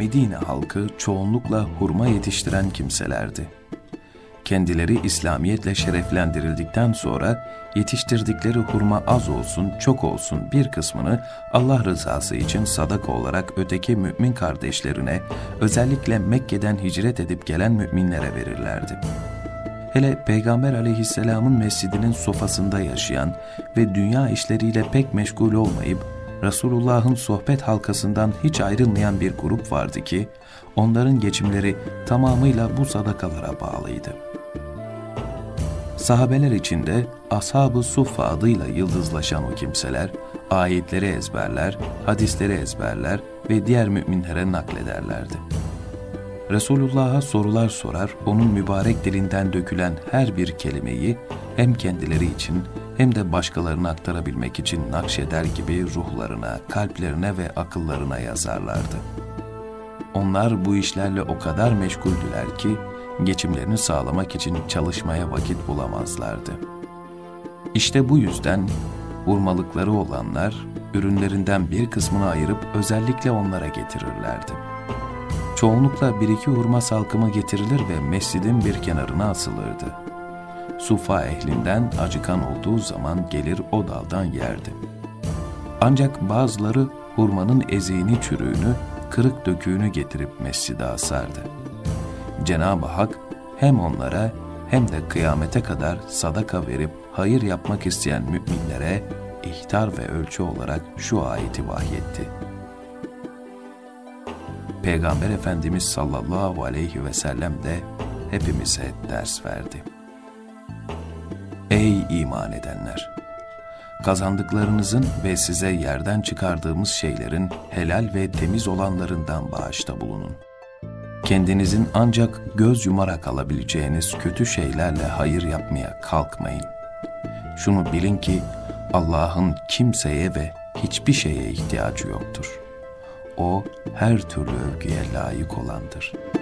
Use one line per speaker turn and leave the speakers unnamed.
Medine halkı çoğunlukla hurma yetiştiren kimselerdi. Kendileri İslamiyetle şereflendirildikten sonra yetiştirdikleri hurma az olsun, çok olsun bir kısmını Allah rızası için sadaka olarak öteki mümin kardeşlerine, özellikle Mekke'den hicret edip gelen müminlere verirlerdi. Hele Peygamber aleyhisselamın mescidinin sofasında yaşayan ve dünya işleriyle pek meşgul olmayıp Resulullah'ın sohbet halkasından hiç ayrılmayan bir grup vardı ki, onların geçimleri tamamıyla bu sadakalara bağlıydı. Sahabeler içinde Ashab-ı Suffa adıyla yıldızlaşan o kimseler, ayetleri ezberler, hadisleri ezberler ve diğer müminlere naklederlerdi. Resulullah'a sorular sorar, onun mübarek dilinden dökülen her bir kelimeyi hem kendileri için hem de başkalarına aktarabilmek için nakşeder gibi ruhlarına, kalplerine ve akıllarına yazarlardı. Onlar bu işlerle o kadar meşguldüler ki, geçimlerini sağlamak için çalışmaya vakit bulamazlardı. İşte bu yüzden vurmalıkları olanlar, ürünlerinden bir kısmını ayırıp özellikle onlara getirirlerdi. Çoğunlukla bir iki hurma salkımı getirilir ve mescidin bir kenarına asılırdı. Sufa ehlinden acıkan olduğu zaman gelir o daldan yerdi. Ancak bazıları hurmanın eziğini çürüğünü, kırık döküğünü getirip mescide asardı. Cenab-ı Hak hem onlara hem de kıyamete kadar sadaka verip hayır yapmak isteyen müminlere ihtar ve ölçü olarak şu ayeti vahyetti. Peygamber Efendimiz sallallahu aleyhi ve sellem de hepimize ders verdi. Ey iman edenler! Kazandıklarınızın ve size yerden çıkardığımız şeylerin helal ve temiz olanlarından bağışta bulunun. Kendinizin ancak göz yumarak alabileceğiniz kötü şeylerle hayır yapmaya kalkmayın. Şunu bilin ki Allah'ın kimseye ve hiçbir şeye ihtiyacı yoktur. O her türlü övgüye layık olandır.''